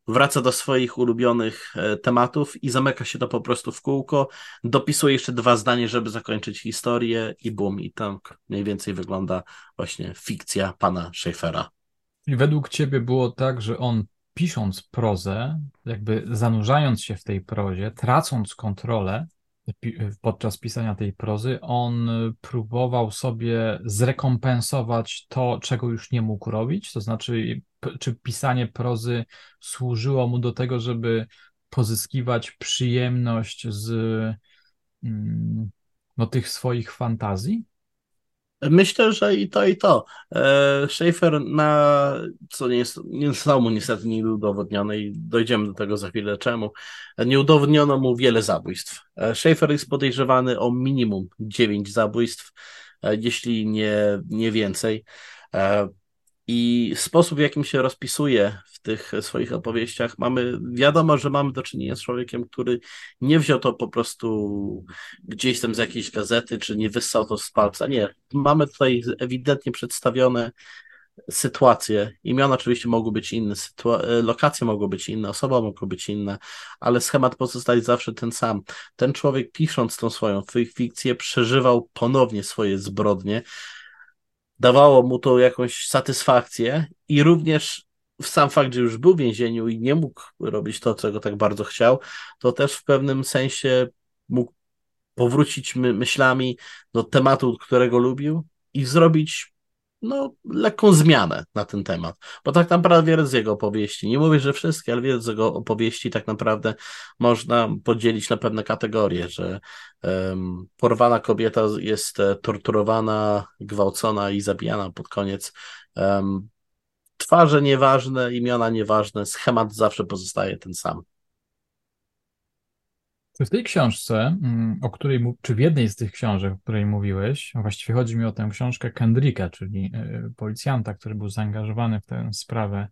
wraca do swoich ulubionych e, tematów i zamyka się to po prostu w kółko, dopisuje jeszcze dwa zdania, żeby zakończyć historię i bum, i tak mniej więcej wygląda właśnie fikcja pana Schaeffera. I według ciebie było tak, że on pisząc prozę, jakby zanurzając się w tej prozie, tracąc kontrolę podczas pisania tej prozy, on próbował sobie zrekompensować to, czego już nie mógł robić, to znaczy czy pisanie prozy służyło mu do tego, żeby pozyskiwać przyjemność z mm, no, tych swoich fantazji? Myślę, że i to, i to. E, Schaefer na, co nie, jest, nie mu niestety nie udowodnione i dojdziemy do tego za chwilę czemu, nie udowodniono mu wiele zabójstw. E, Schaefer jest podejrzewany o minimum 9 zabójstw, e, jeśli nie, nie więcej. I sposób, w jakim się rozpisuje w tych swoich opowieściach, mamy, wiadomo, że mamy do czynienia z człowiekiem, który nie wziął to po prostu gdzieś tam z jakiejś gazety, czy nie wyssał to z palca. Nie. Mamy tutaj ewidentnie przedstawione sytuacje. Imiona oczywiście mogły być inne, lokacje mogły być inne, osoba mogła być inna, ale schemat pozostaje zawsze ten sam. Ten człowiek, pisząc tą swoją fikcję, przeżywał ponownie swoje zbrodnie dawało mu to jakąś satysfakcję i również sam fakt, że już był w więzieniu i nie mógł robić to, czego tak bardzo chciał, to też w pewnym sensie mógł powrócić my, myślami do tematu, którego lubił i zrobić no, lekką zmianę na ten temat. Bo tak naprawdę wiele z jego opowieści, nie mówię, że wszystkie, ale wiele z jego opowieści tak naprawdę można podzielić na pewne kategorie, że um, porwana kobieta jest e, torturowana, gwałcona i zabijana pod koniec. Um, twarze nieważne, imiona nieważne, schemat zawsze pozostaje ten sam. Czy w tej książce, mm, o której, czy w jednej z tych książek, o której mówiłeś, właściwie chodzi mi o tę książkę Kendricka, czyli e, policjanta, który był zaangażowany w tę sprawę,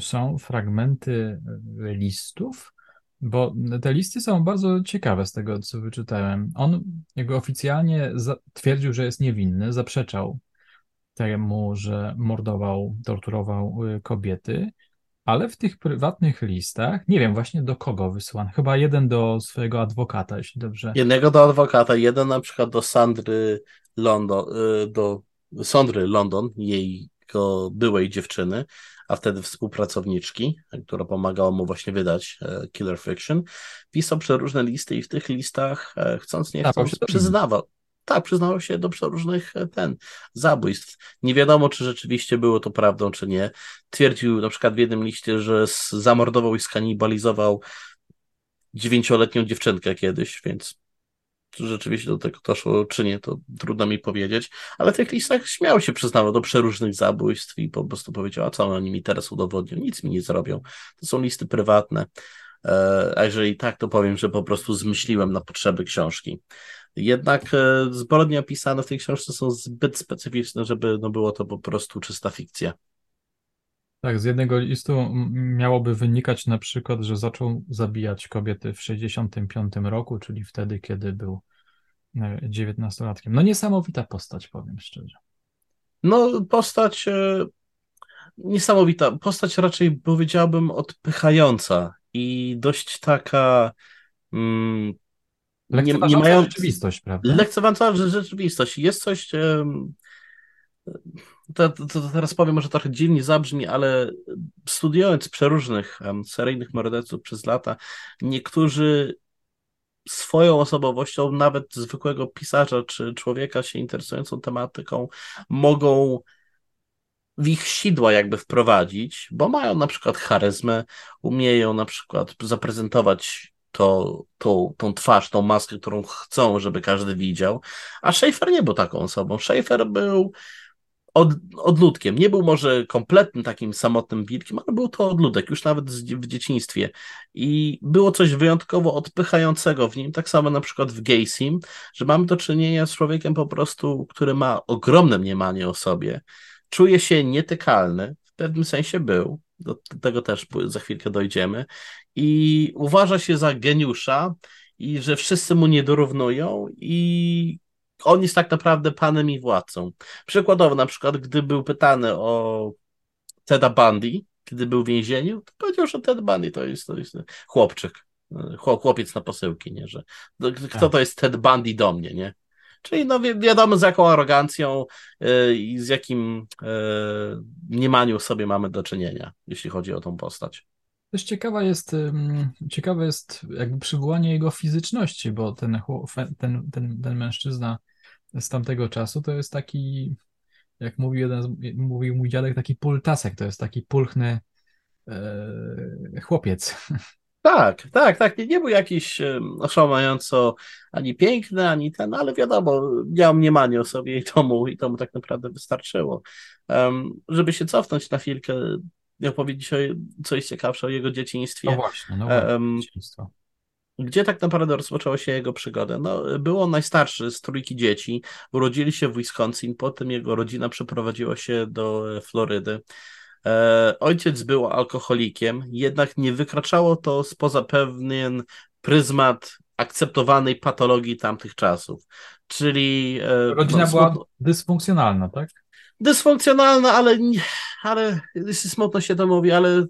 są fragmenty e, listów, bo te listy są bardzo ciekawe z tego, co wyczytałem. On jego oficjalnie twierdził, że jest niewinny, zaprzeczał temu, że mordował, torturował e, kobiety, ale w tych prywatnych listach, nie wiem właśnie do kogo wysłano, chyba jeden do swojego adwokata, jeśli dobrze. Jednego do adwokata, jeden na przykład do Sandry London, y, do Sandry London, jego byłej dziewczyny, a wtedy współpracowniczki, która pomagała mu właśnie wydać e, Killer Fiction, pisał przeróżne listy i w tych listach, e, chcąc nie chcąc, przyznawał, tak, przyznawał się do przeróżnych e, ten, zabójstw. Nie wiadomo, czy rzeczywiście było to prawdą, czy nie. Twierdził na przykład w jednym liście, że zamordował i skanibalizował dziewięcioletnią dziewczynkę kiedyś, więc czy rzeczywiście do tego doszło, czy nie, to trudno mi powiedzieć, ale w tych listach śmiał się przyznawał do przeróżnych zabójstw i po prostu powiedział, a co oni mi teraz udowodnią, nic mi nie zrobią. To są listy prywatne. E, a jeżeli tak, to powiem, że po prostu zmyśliłem na potrzeby książki. Jednak e, zbrodnie opisane w tej książce są zbyt specyficzne, żeby no, było to po prostu czysta fikcja. Tak, z jednego listu miałoby wynikać na przykład, że zaczął zabijać kobiety w 65 roku, czyli wtedy, kiedy był 19-latkiem. E, no niesamowita postać, powiem szczerze. No postać e, niesamowita, postać raczej powiedziałbym odpychająca i dość taka mm, Lekceważąca nie, nie mają... rzeczywistość, prawda? Lekceważąca rzeczywistość. Jest coś... To, to, to, teraz powiem, może trochę dziwnie zabrzmi, ale studiując przeróżnych um, seryjnych morderców przez lata, niektórzy swoją osobowością, nawet zwykłego pisarza czy człowieka się interesującą tematyką, mogą w ich sidła jakby wprowadzić, bo mają na przykład charyzmę, umieją na przykład zaprezentować to, tą, tą twarz, tą maskę, którą chcą, żeby każdy widział. A Schaefer nie był taką osobą. Schaefer był od, odludkiem. Nie był może kompletnym takim samotnym wilkiem, ale był to odludek, już nawet w dzieciństwie. I było coś wyjątkowo odpychającego w nim, tak samo na przykład w Gaysim, że mamy do czynienia z człowiekiem po prostu, który ma ogromne mniemanie o sobie, czuje się nietykalny, w pewnym sensie był, do tego też za chwilkę dojdziemy, i uważa się za geniusza i że wszyscy mu nie dorównują i on jest tak naprawdę panem i władcą. Przykładowo, na przykład, gdy był pytany o Teda Bundy, kiedy był w więzieniu, to powiedział, że Ted Bundy to jest, to jest chłopczyk, chłopiec na posyłki, nie? Że kto tak. to jest Ted Bundy do mnie, nie? Czyli no wi wiadomo z jaką arogancją yy, i z jakim yy, mniemaniu sobie mamy do czynienia, jeśli chodzi o tą postać. Też ciekawa jest, ciekawe jest jakby przywołanie jego fizyczności, bo ten, ten, ten, ten mężczyzna z tamtego czasu to jest taki, jak mówił jeden, mówił mój dziadek, taki pultasek, to jest taki pulchny e, chłopiec. Tak, tak, tak. Nie, nie był jakiś oszałamiająco ani piękny, ani ten, ale wiadomo, miał mniemanie o sobie i to mu, i to mu tak naprawdę wystarczyło. Um, żeby się cofnąć na chwilkę i opowiedzieć o coś ciekawsze o jego dzieciństwie. No właśnie, no właśnie, um, dzieciństwo. Gdzie tak naprawdę rozpoczęła się jego przygoda? No, był on najstarszy z trójki dzieci. Urodzili się w Wisconsin, potem jego rodzina przeprowadziła się do Florydy. E, ojciec był alkoholikiem, jednak nie wykraczało to spoza pewien pryzmat akceptowanej patologii tamtych czasów. Czyli. E, rodzina no, była dysfunkcjonalna, tak? Dysfunkcjonalna, ale, ale smutno się to mówi, ale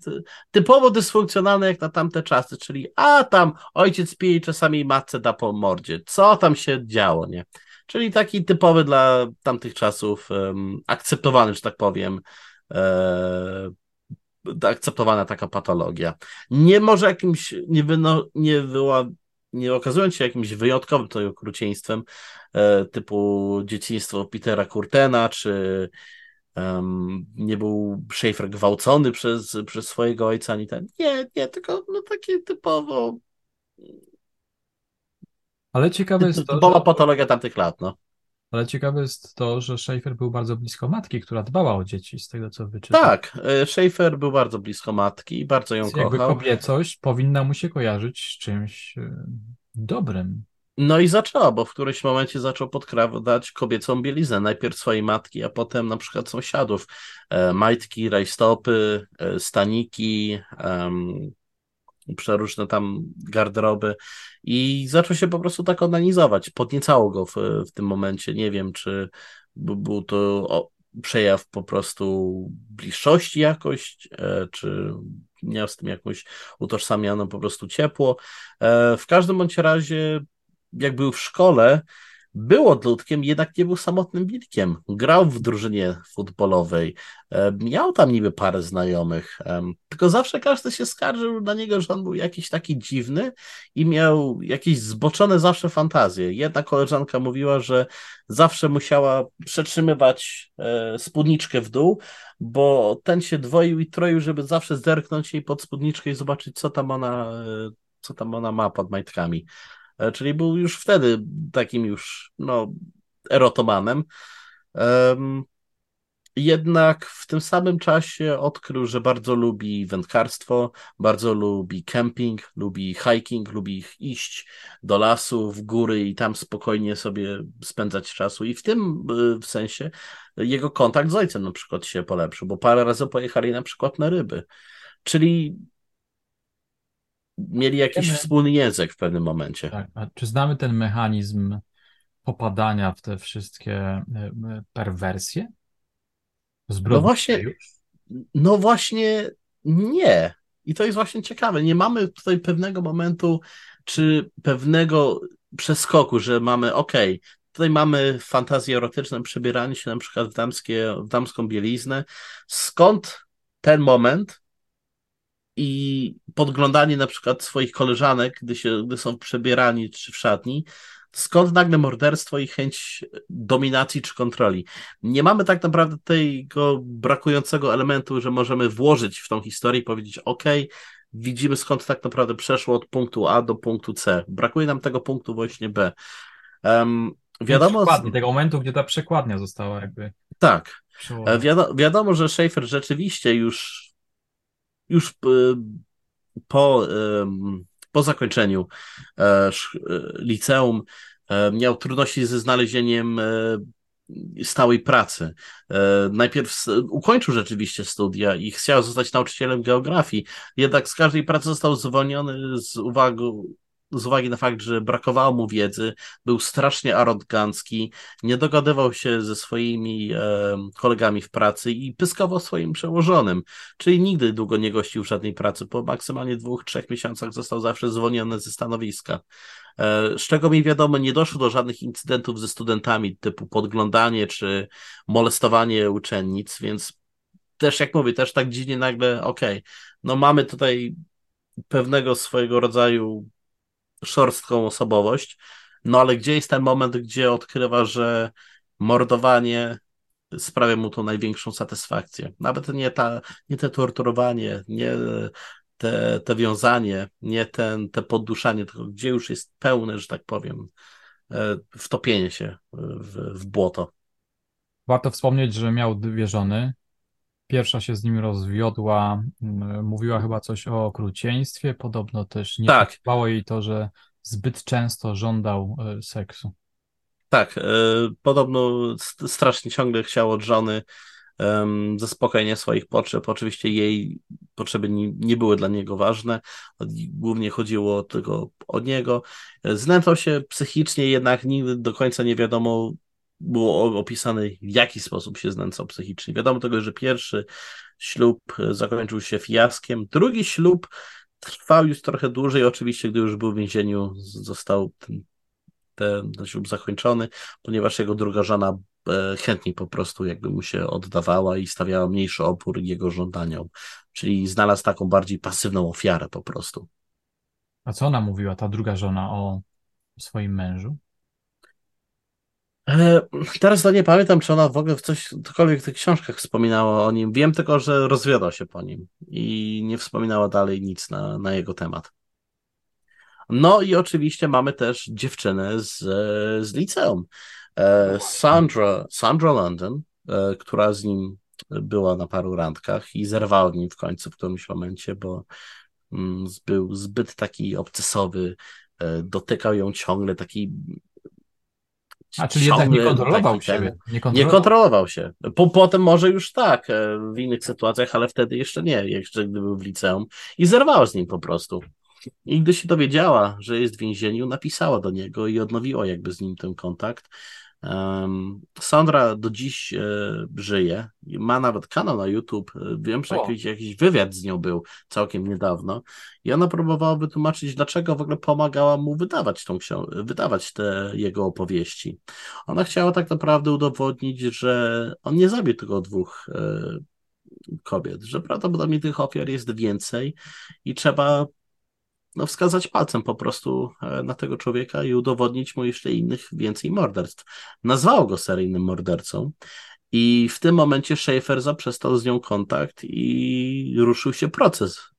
typowo dysfunkcjonalne jak na tamte czasy, czyli a tam ojciec pije i czasami matce da po mordzie. Co tam się działo, nie? Czyli taki typowy dla tamtych czasów, um, akceptowany, że tak powiem, e, akceptowana taka patologia. Nie może jakimś, nie, wyno, nie, okazując się jakimś wyjątkowym to okrucieństwem, e, typu dzieciństwo Petera Kurtena, czy um, nie był Schaefer gwałcony przez, przez swojego ojca, ani ten. Nie, nie, tylko no, takie typowo. Ale ciekawe jest to. Typowa patologia tamtych lat, no. Ale ciekawe jest to, że Schaefer był bardzo blisko matki, która dbała o dzieci, z tego co wyczytałem. Tak, e, Schaefer był bardzo blisko matki i bardzo ją Więc kochał. Jakby kobiecość powinna mu się kojarzyć z czymś e, dobrym. No i zaczęła, bo w którymś momencie zaczął podkradać kobiecą bieliznę. Najpierw swojej matki, a potem na przykład sąsiadów. E, majtki, rajstopy, staniki, przeróżne tam garderoby i zaczął się po prostu tak onanizować. Podniecało go w, w tym momencie. Nie wiem, czy był to o, przejaw po prostu bliższości jakoś, e, czy miał z tym jakąś utożsamianą po prostu ciepło. E, w każdym bądź razie, jak był w szkole, był odludkiem, jednak nie był samotnym wilkiem. Grał w drużynie futbolowej, e, miał tam niby parę znajomych, tylko zawsze każdy się skarżył na niego, że on był jakiś taki dziwny i miał jakieś zboczone zawsze fantazje. Jedna koleżanka mówiła, że zawsze musiała przetrzymywać e, spódniczkę w dół, bo ten się dwoił i troił, żeby zawsze zerknąć jej pod spódniczkę i zobaczyć, co tam ona, e, co tam ona ma pod majtkami. E, czyli był już wtedy takim już, no, erotomanem. Jednak w tym samym czasie odkrył, że bardzo lubi wędkarstwo, bardzo lubi camping, lubi hiking, lubi iść do lasu, w góry i tam spokojnie sobie spędzać czasu. I w tym e, w sensie jego kontakt z ojcem na przykład się polepszył, bo parę razy pojechali na przykład na ryby. Czyli mieli jakiś Wiemy. wspólny język w pewnym momencie. Tak. A czy znamy ten mechanizm popadania w te wszystkie e, perwersje? no właśnie, no właśnie nie. I to jest właśnie ciekawe. Nie mamy tutaj pewnego momentu, czy pewnego przeskoku, że mamy, ok, tutaj mamy fantazję erotyczną, przebieranie się na przykład w, damskie, w damską bieliznę. Skąd ten moment, i podglądanie na przykład swoich koleżanek, gdy, się, gdy są przebierani czy w szatni, skąd nagle morderstwo i chęć dominacji czy kontroli. Nie mamy tak naprawdę tego brakującego elementu, że możemy włożyć w tą historię i powiedzieć, ok, widzimy skąd tak naprawdę przeszło od punktu A do punktu C. Brakuje nam tego punktu właśnie B. Um, wiadomo... Przekładnie, tego momentu, gdzie ta przekładnia została jakby... Tak. Wiadomo, wiadomo, że Schaefer rzeczywiście już już y, po, po zakończeniu e, e, liceum e, miał trudności ze znalezieniem stałej pracy. Najpierw ukończył rzeczywiście studia i chciał zostać nauczycielem geografii, jednak z każdej pracy został zwolniony z uwagi z uwagi na fakt, że brakowało mu wiedzy, był strasznie arogancki, nie dogadywał się ze swoimi e, kolegami w pracy i pyskował swoim przełożonym, czyli nigdy długo nie gościł żadnej pracy. Po maksymalnie dwóch, trzech miesiącach został zawsze zwolniony ze stanowiska. E, z czego mi wiadomo, nie doszło do żadnych incydentów ze studentami typu podglądanie czy molestowanie uczennic, więc też jak mówię, też tak dziwnie nagle, okej, okay, no mamy tutaj pewnego swojego rodzaju szorstką osobowość, no ale gdzie jest ten moment, gdzie odkrywa, że mordowanie sprawia mu tą największą satysfakcję. Nawet nie, ta, nie te torturowanie, nie te, te wiązanie, nie ten, te podduszanie, tylko gdzie już jest pełne, że tak powiem, e, wtopienie się w, w błoto. Warto wspomnieć, że miał dwie żony. Pierwsza się z nim rozwiodła, mówiła chyba coś o okrucieństwie, podobno też nie tak. podobało jej to, że zbyt często żądał e, seksu. Tak, e, podobno strasznie ciągle chciał od żony zaspokojenia swoich potrzeb. Oczywiście jej potrzeby nie, były dla niego ważne, głównie chodziło tylko o niego. Znęcał się psychicznie, jednak nigdy do końca nie wiadomo było opisane, w jaki sposób się znęcał psychicznie. Wiadomo tego, że pierwszy ślub zakończył się fiaskiem, drugi ślub trwał już trochę dłużej, oczywiście, gdy już był w więzieniu, został ten, ten, ten ślub zakończony, ponieważ jego druga żona e, chętniej po prostu jakby mu się oddawała i stawiała mniejszy opór jego żądaniom, czyli znalazł taką bardziej pasywną ofiarę po prostu. A co ona mówiła, ta druga żona, o swoim mężu? E, teraz to nie pamiętam, czy ona w ogóle w coś, cokolwiek w tych książkach wspominała o nim. Wiem tylko, że rozwiodła się po nim i nie wspominała dalej nic na, na jego temat. No i oczywiście mamy też dziewczynę z, z liceum. E, Sandra, Sandra London, e, która z nim była na paru randkach i zerwała nim w końcu w którymś momencie, bo mm, był zbyt taki obcesowy, dotykał ją ciągle, taki a czyli jednak nie kontrolował siebie. Nie kontrolował, nie kontrolował się. Po, potem może już tak, e, w innych sytuacjach, ale wtedy jeszcze nie, jeszcze gdy był w liceum. I zerwała z nim po prostu. I gdy się dowiedziała, że jest w więzieniu, napisała do niego i odnowiła jakby z nim ten kontakt. Sandra do dziś e, żyje, ma nawet kanał na YouTube. E, wiem, że jakiś, jakiś wywiad z nią był całkiem niedawno. I ona próbowała wytłumaczyć, dlaczego w ogóle pomagała mu wydawać tą książkę, wydawać te jego opowieści. Ona chciała tak naprawdę udowodnić, że on nie zabił tylko dwóch e, kobiet, że prawdopodobnie tych ofiar jest więcej i trzeba no, wskazać palcem po prostu e, na tego człowieka i udowodnić mu jeszcze innych więcej morderstw. Nazwało go seryjnym mordercą i w tym momencie Schaefer zaprzestał z nią kontakt i ruszył się proces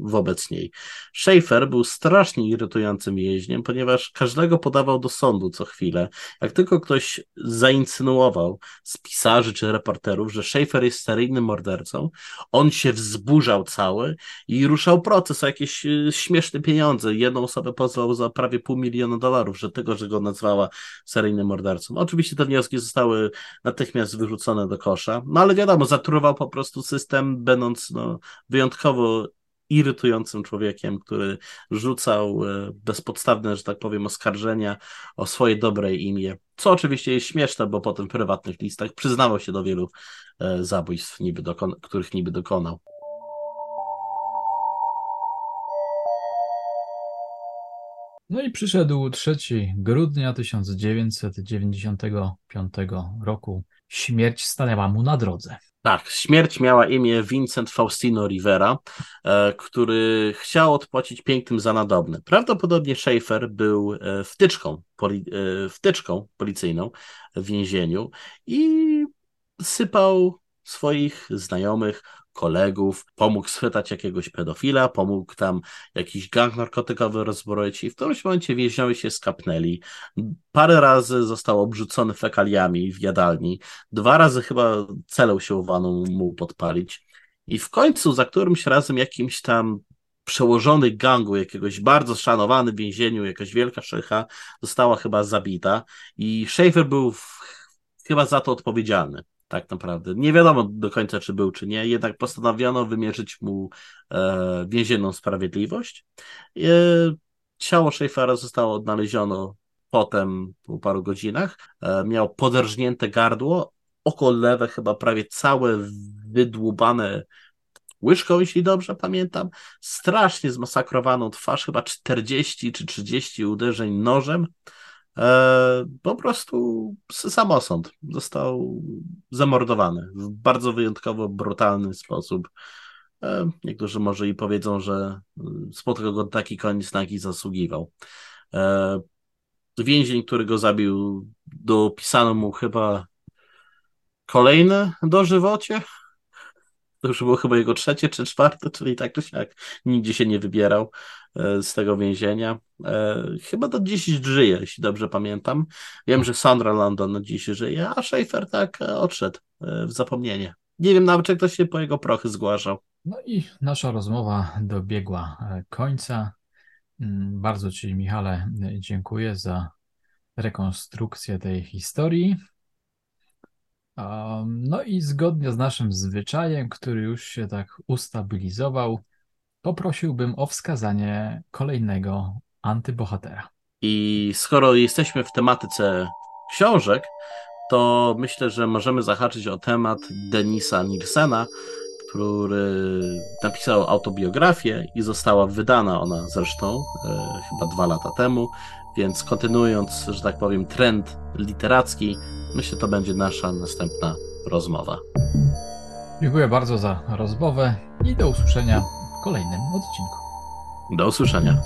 wobec niej. Schaefer był strasznie irytującym więźniem, ponieważ każdego podawał do sądu co chwilę. Jak tylko ktoś zainsynuował z pisarzy czy reporterów, że Schaefer jest seryjnym mordercą, on się wzburzał cały i ruszał proces o jakieś e, śmieszne pieniądze. Jedną osobę pozwał za prawie pół miliona dolarów, że tego, że go nazwała seryjnym mordercą. Oczywiście te wnioski zostały natychmiast wyrzucone do kosza, no ale wiadomo, zatruwał po prostu system, będąc no, wyjątkowo irytującym człowiekiem, który rzucał e, bezpodstawne, że tak powiem, oskarżenia o swoje dobre imię. Co oczywiście jest śmieszne, bo po tym prywatnych listach przyznawał się do wielu e, zabójstw, niby których niby dokonał. No i przyszedł 3 grudnia 1995 roku. Śmierć stanęła mu na drodze. Tak, śmierć miała imię Vincent Faustino Rivera, e, który chciał odpłacić pięknym za nadobne. Prawdopodobnie Schaefer był e, wtyczką, poli, e, wtyczką policyjną w więzieniu i sypał swoich znajomych kolegów, pomógł schwytać jakiegoś pedofila, pomógł tam jakiś gang narkotykowy rozbroić i w którymś momencie więźniowie się skapnęli. Parę razy został obrzucony fekaliami w jadalni, dwa razy chyba celą się uwano mu podpalić. I w końcu za którymś razem jakimś tam przełożony gangu, jakiegoś bardzo szanowany w więzieniu, jakaś wielka szycha, została chyba zabita i Schaefer był w, chyba za to odpowiedzialny tak naprawdę. Nie wiadomo do końca, czy był, czy nie, jednak postanowiono wymierzyć mu e, więzienną sprawiedliwość. E, ciało Schaeffera zostało odnalezione potem po paru godzinach. E, miał poderżnięte gardło, oko lewe chyba prawie całe wydłubane łyżką, jeśli dobrze pamiętam. Strasznie zmasakrowaną twarz, chyba 40 czy 30 uderzeń nożem. E, po prostu samosąd został zamordowany w bardzo wyjątkowo brutalny sposób. E, niektórzy może i powiedzą, że spotkał go taki koniec, na jaki zasługiwał. E, więzień, który go zabił, dopisano mu chyba kolejne dożywocie. To już było chyba jego trzecie czy czwarte, czyli tak czy siak nigdzie się nie wybierał z tego więzienia. E, chyba do dziś żyje, jeśli dobrze pamiętam. Wiem, że Sandra London dziś żyje, a Schaefer tak e, odszedł w zapomnienie. Nie wiem nawet, czy ktoś się po jego prochy zgłaszał. No i nasza rozmowa dobiegła końca. Mm, bardzo Ci, Michale, dziękuję za rekonstrukcję tej historii. No i zgodnie z naszym zwyczajem, który już się tak ustabilizował, poprosiłbym o wskazanie kolejnego antybohatera. I skoro jesteśmy w tematyce książek, to myślę, że możemy zahaczyć o temat Denisa Nilsena, który napisał autobiografię i została wydana ona zresztą e, chyba dwa lata temu, więc kontynuując, że tak powiem, trend literacki, myślę, to będzie nasza następna rozmowa. Dziękuję bardzo za rozmowę i do usłyszenia kolejnym odcinku. Do usłyszenia.